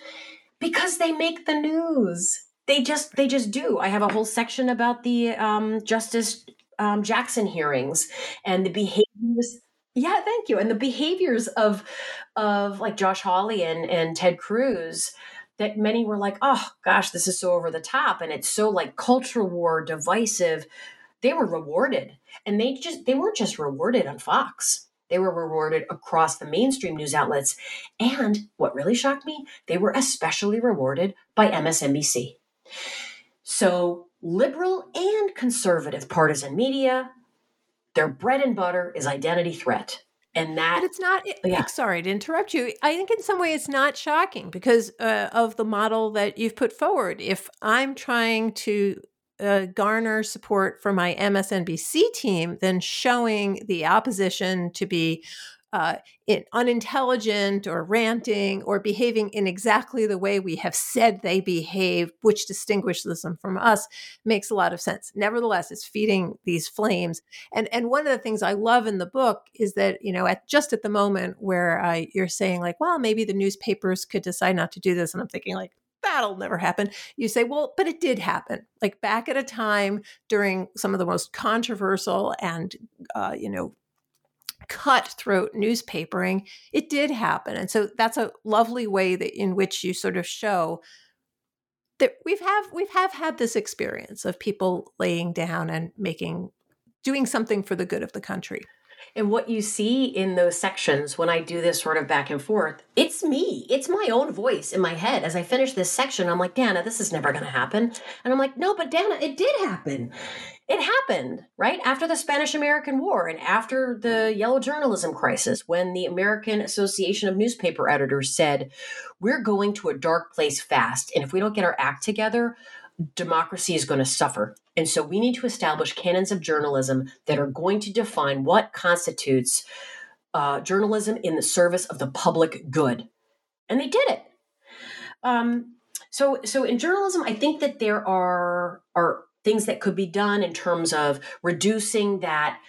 because they make the news they just they just do i have a whole section about the um, justice um, jackson hearings and the behaviors yeah, thank you. And the behaviors of of like Josh Hawley and and Ted Cruz that many were like, "Oh gosh, this is so over the top and it's so like cultural war divisive." They were rewarded. And they just they weren't just rewarded on Fox. They were rewarded across the mainstream news outlets. And what really shocked me, they were especially rewarded by MSNBC. So, liberal and conservative partisan media their bread and butter is identity threat. And that. But it's not, yeah. sorry to interrupt you. I think in some way it's not shocking because uh, of the model that you've put forward. If I'm trying to uh, garner support for my MSNBC team, than showing the opposition to be uh, unintelligent or ranting or behaving in exactly the way we have said they behave, which distinguishes them from us, makes a lot of sense. Nevertheless, it's feeding these flames. And and one of the things I love in the book is that you know at just at the moment where uh, you're saying like, well, maybe the newspapers could decide not to do this, and I'm thinking like, that'll never happen. You say, well, but it did happen. Like back at a time during some of the most controversial and, uh, you know, cutthroat newspapering, it did happen. And so that's a lovely way that in which you sort of show that we've have we've have had this experience of people laying down and making doing something for the good of the country. And what you see in those sections when I do this sort of back and forth, it's me. It's my own voice in my head. As I finish this section, I'm like, Dana, this is never going to happen. And I'm like, no, but Dana, it did happen it happened right after the Spanish American War and after the yellow journalism crisis when the American Association of Newspaper Editors said, We're going to a dark place fast. And if we don't get our act together, democracy is going to suffer. And so we need to establish canons of journalism that are going to define what constitutes uh, journalism in the service of the public good. And they did it. Um, so, so in journalism, I think that there are are things that could be done in terms of reducing that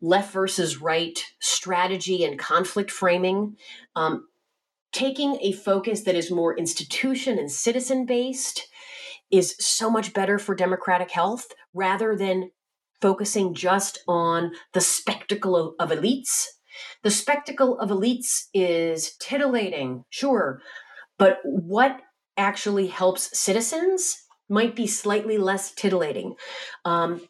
left versus right strategy and conflict framing, um, taking a focus that is more institution and citizen based is so much better for democratic health rather than focusing just on the spectacle of, of elites. The spectacle of elites is titillating, sure, but what actually helps citizens might be slightly less titillating. Um,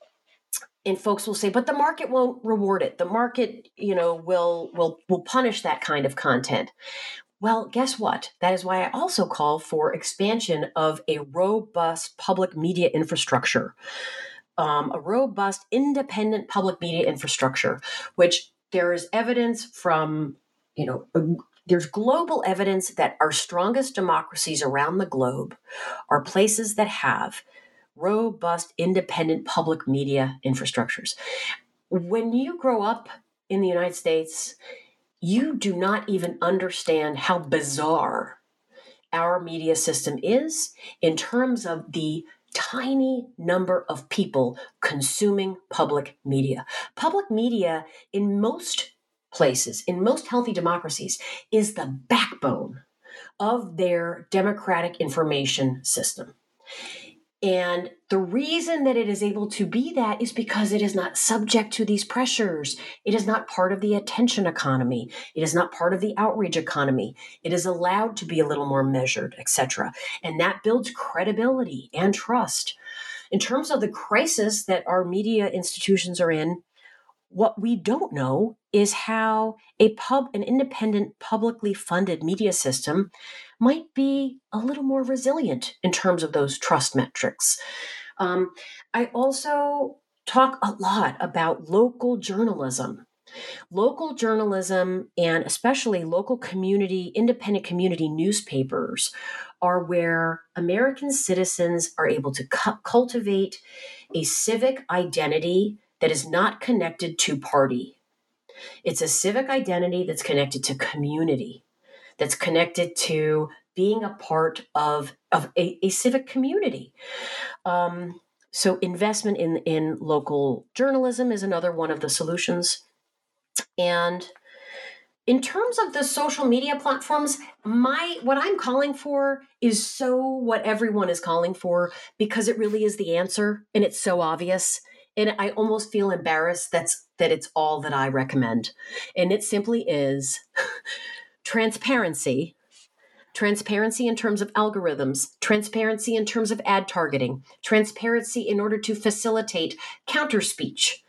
and folks will say, but the market won't reward it. The market, you know, will will will punish that kind of content. Well, guess what? That is why I also call for expansion of a robust public media infrastructure, um, a robust, independent public media infrastructure, which there is evidence from, you know, there's global evidence that our strongest democracies around the globe are places that have robust, independent public media infrastructures. When you grow up in the United States, you do not even understand how bizarre our media system is in terms of the tiny number of people consuming public media. Public media in most places, in most healthy democracies, is the backbone of their democratic information system. And the reason that it is able to be that is because it is not subject to these pressures. It is not part of the attention economy. It is not part of the outrage economy. It is allowed to be a little more measured, etc. And that builds credibility and trust. In terms of the crisis that our media institutions are in, what we don't know is how a pub an independent publicly funded media system might be a little more resilient in terms of those trust metrics. Um, I also talk a lot about local journalism. Local journalism and especially local community, independent community newspapers are where American citizens are able to cu- cultivate a civic identity that is not connected to party. It's a civic identity that's connected to community that's connected to being a part of, of a, a civic community. Um, so investment in, in local journalism is another one of the solutions. And in terms of the social media platforms, my what I'm calling for is so what everyone is calling for because it really is the answer and it's so obvious and I almost feel embarrassed that's that it's all that I recommend. And it simply is <laughs> transparency transparency in terms of algorithms, transparency in terms of ad targeting, transparency in order to facilitate counter speech.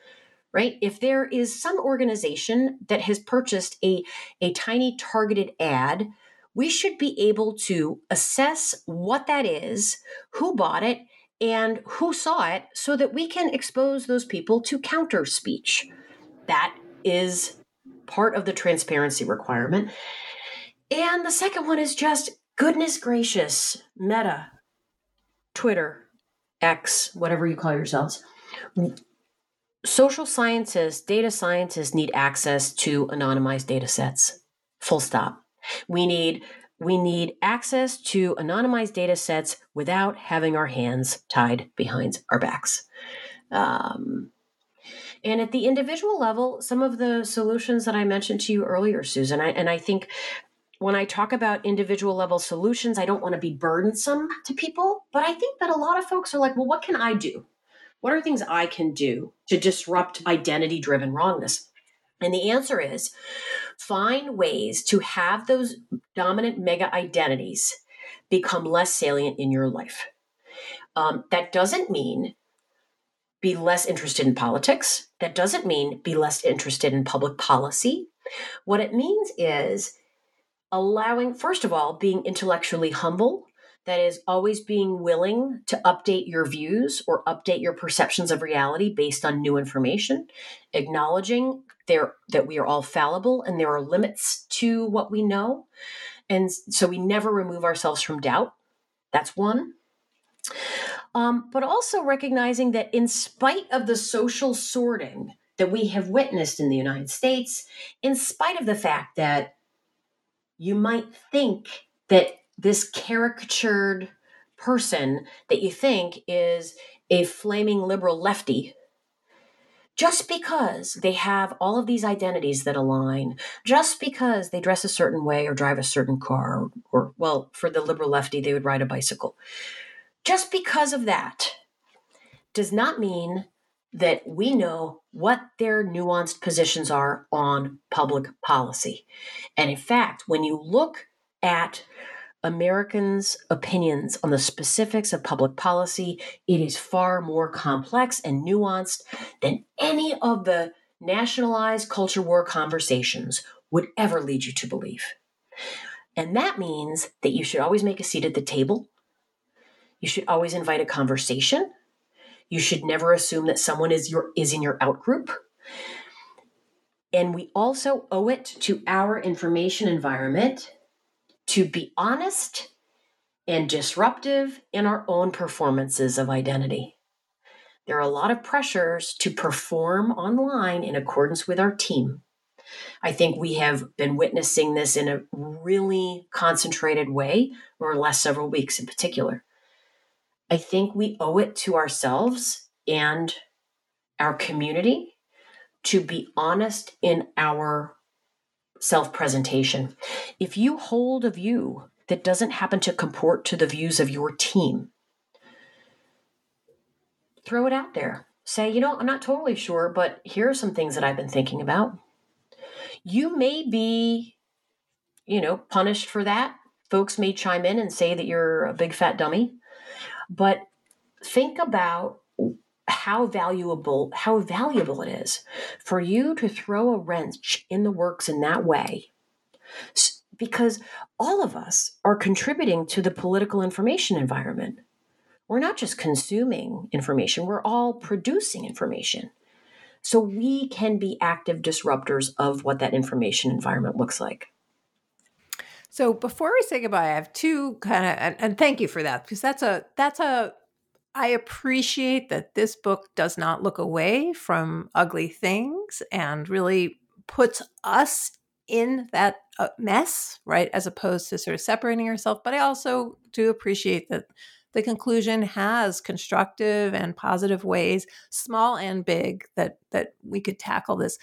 Right? If there is some organization that has purchased a, a tiny targeted ad, we should be able to assess what that is, who bought it, and who saw it so that we can expose those people to counter speech. That is part of the transparency requirement. And the second one is just goodness gracious, Meta, Twitter, X, whatever you call yourselves. Social scientists, data scientists need access to anonymized data sets. Full stop. We need we need access to anonymized data sets without having our hands tied behind our backs. Um, and at the individual level, some of the solutions that I mentioned to you earlier, Susan, I, and I think when I talk about individual level solutions, I don't want to be burdensome to people, but I think that a lot of folks are like, well, what can I do? What are things I can do to disrupt identity driven wrongness? And the answer is find ways to have those dominant mega identities become less salient in your life. Um, that doesn't mean be less interested in politics. That doesn't mean be less interested in public policy. What it means is allowing, first of all, being intellectually humble. That is always being willing to update your views or update your perceptions of reality based on new information, acknowledging there that we are all fallible and there are limits to what we know. And so we never remove ourselves from doubt. That's one. Um, but also recognizing that in spite of the social sorting that we have witnessed in the United States, in spite of the fact that you might think that this caricatured person that you think is a flaming liberal lefty just because they have all of these identities that align, just because they dress a certain way or drive a certain car, or, or, well, for the liberal lefty, they would ride a bicycle. Just because of that does not mean that we know what their nuanced positions are on public policy. And in fact, when you look at Americans' opinions on the specifics of public policy, it is far more complex and nuanced than any of the nationalized culture war conversations would ever lead you to believe. And that means that you should always make a seat at the table. You should always invite a conversation. You should never assume that someone is your is in your out group. And we also owe it to our information environment to be honest and disruptive in our own performances of identity. There are a lot of pressures to perform online in accordance with our team. I think we have been witnessing this in a really concentrated way over the last several weeks in particular. I think we owe it to ourselves and our community to be honest in our self presentation. If you hold a view that doesn't happen to comport to the views of your team, throw it out there. Say, you know, I'm not totally sure, but here are some things that I've been thinking about. You may be, you know, punished for that. Folks may chime in and say that you're a big fat dummy, but think about how valuable how valuable it is for you to throw a wrench in the works in that way. Because all of us are contributing to the political information environment. We're not just consuming information we're all producing information. So we can be active disruptors of what that information environment looks like. So before we say goodbye i have two kind of and, and thank you for that because that's a that's a I appreciate that this book does not look away from ugly things and really puts us in that uh, mess, right? As opposed to sort of separating yourself. But I also do appreciate that the conclusion has constructive and positive ways, small and big, that that we could tackle this.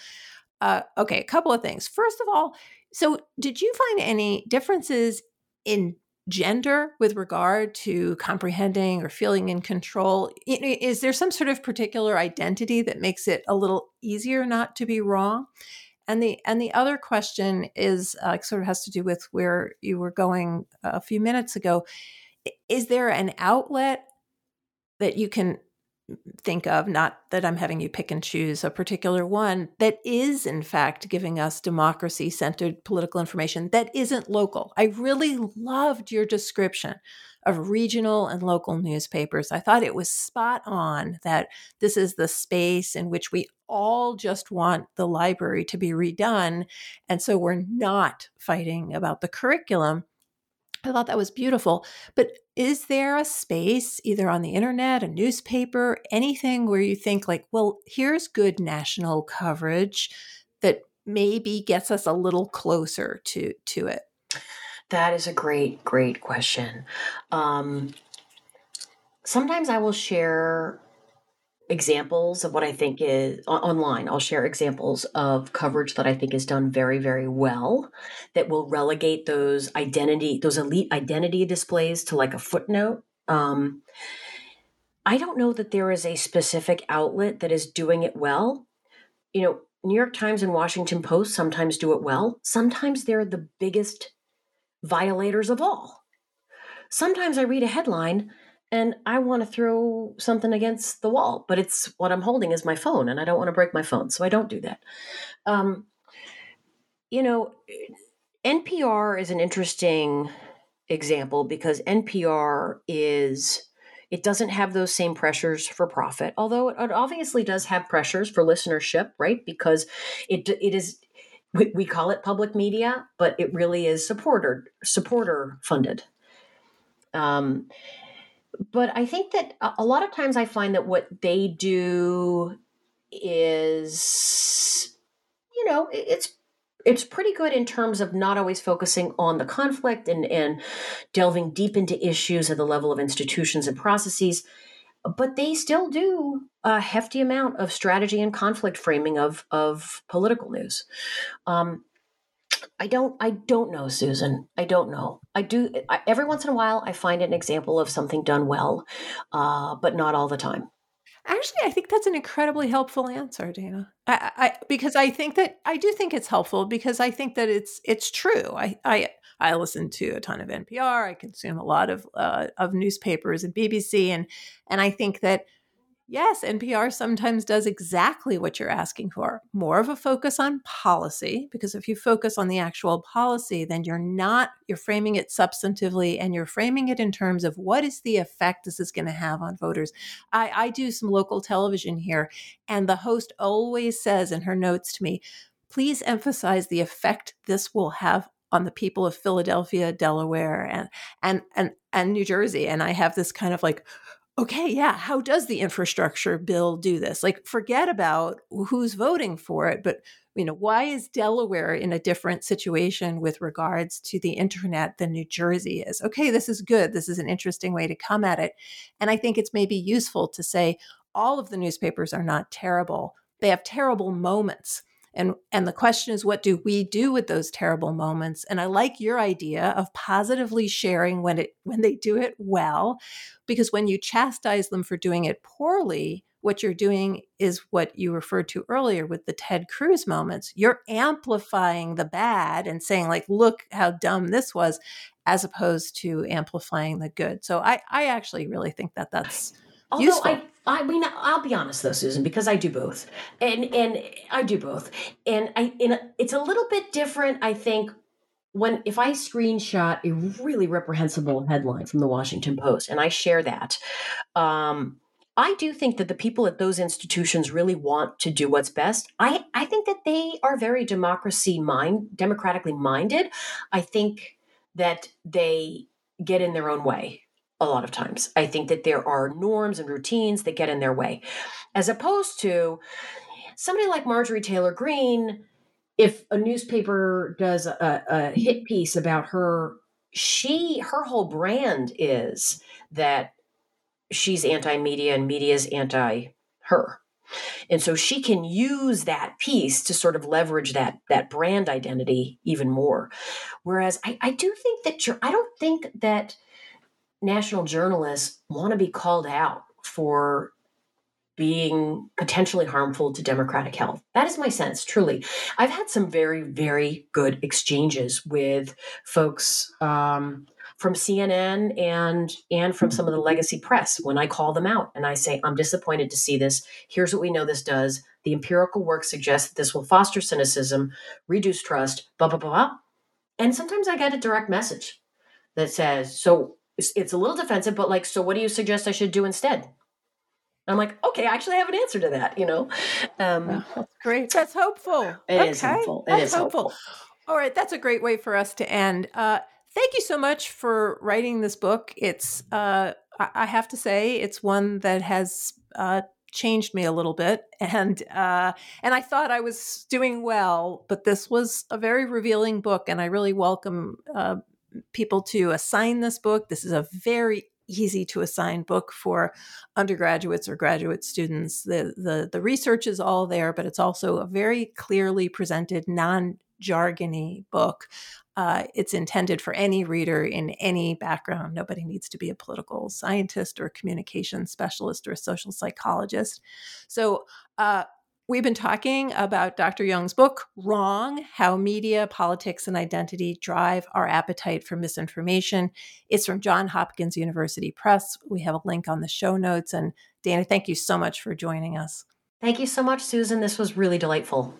Uh, okay, a couple of things. First of all, so did you find any differences in gender with regard to comprehending or feeling in control? Is there some sort of particular identity that makes it a little easier not to be wrong? And the and the other question is uh, sort of has to do with where you were going a few minutes ago. Is there an outlet that you can think of, not that I'm having you pick and choose a particular one, that is, in fact, giving us democracy centered political information that isn't local. I really loved your description of regional and local newspapers. I thought it was spot on that this is the space in which we all just want the library to be redone. And so we're not fighting about the curriculum. I thought that was beautiful. But is there a space, either on the internet, a newspaper, anything where you think, like, well, here's good national coverage that maybe gets us a little closer to to it? That is a great, great question. Um, sometimes I will share examples of what I think is online. I'll share examples of coverage that I think is done very, very well that will relegate those identity, those elite identity displays to like a footnote. Um, I don't know that there is a specific outlet that is doing it well. You know, New York Times and Washington Post sometimes do it well. Sometimes they're the biggest violators of all. Sometimes I read a headline and I want to throw something against the wall, but it's what I'm holding is my phone, and I don't want to break my phone, so I don't do that. Um, you know, NPR is an interesting example because NPR is it doesn't have those same pressures for profit, although it obviously does have pressures for listenership, right? Because it it is we, call it public media, but it really is supporter supporter funded. Um, but I think that a lot of times I find that what they do is, you know, it's it's pretty good in terms of not always focusing on the conflict and and delving deep into issues at the level of institutions and processes. but they still do a hefty amount of strategy and conflict framing of of political news. Um, I don't. I don't know, Susan. I don't know. I do. I, every once in a while, I find an example of something done well, uh, but not all the time. Actually, I think that's an incredibly helpful answer, Dana. I, I, because I think that I do think it's helpful because I think that it's it's true. I I I listen to a ton of NPR. I consume a lot of uh, of newspapers and BBC, and and I think that Yes, NPR sometimes does exactly what you're asking for more of a focus on policy, because if you focus on the actual policy, then you're not, you're framing it substantively and you're framing it in terms of what is the effect this is going to have on voters. I, I do some local television here, and the host always says in her notes to me, please emphasize the effect this will have on the people of Philadelphia, Delaware, and and and and New Jersey. And I have this kind of like, okay, yeah, how does the infrastructure bill do this? Like, forget about who's voting for it, but you know, why is Delaware in a different situation with regards to the internet than New Jersey is? Okay, this is good. This is an interesting way to come at it. And I think it's maybe useful to say all of the newspapers are not terrible. They have terrible moments and and the question is what do we do with those terrible moments and i like your idea of positively sharing when it when they do it well because when you chastise them for doing it poorly what you're doing is what you referred to earlier with the Ted Cruz moments. You're amplifying the bad and saying, like, look how dumb this was, as opposed to amplifying the good. So I, I actually really think that that's Although useful. I, I mean, I'll be honest though, Susan, because I do both, and and I do both, and I it's a little bit different. I think when if I screenshot a really reprehensible headline from the Washington Post and I share that, um, I do think that the people at those institutions really want to do what's best. I I think that they are very democracy mind democratically minded. I think that they get in their own way a lot of times. I think that there are norms and routines that get in their way, as opposed to somebody like Marjorie Taylor Greene. If a newspaper does a, a hit piece about her, she her whole brand is that she's anti-media and media is anti her. And so she can use that piece to sort of leverage that that brand identity even more. Whereas I, I do think that you're, I don't think that national journalists want to be called out for being potentially harmful to democratic health. That is my sense, truly. I've had some very, very good exchanges with folks um, from CNN and and from some of the legacy press when I call them out and I say, I'm disappointed to see this. Here's what we know this does. The empirical work suggests that this will foster cynicism, reduce trust, blah, blah, blah, blah. And sometimes I get a direct message that says, So it's, it's a little defensive, but like, so what do you suggest I should do instead? I'm like, okay, I actually have an answer to that, you know? Um, that's great. That's hopeful. It okay. is hopeful. It that's is hopeful. hopeful. All right. That's a great way for us to end. Uh, thank you so much for writing this book. It's, uh, I have to say, it's one that has uh, changed me a little bit, <laughs> and uh, and I thought I was doing well, but this was a very revealing book, and I really welcome uh, people to assign this book. This is a very easy to assign book for undergraduates or graduate students. The, the, the research is all there, but it's also a very clearly presented, non jargony book. Uh, it's intended for any reader in any background. Nobody needs to be a political scientist or communication specialist or a social psychologist. So, uh, We've been talking about Dr. Young's book, Wrong How Media, Politics, and Identity Drive Our Appetite for Misinformation. It's from Johns Hopkins University Press. We have a link on the show notes. And Dana, thank you so much for joining us. Thank you so much, Susan. This was really delightful.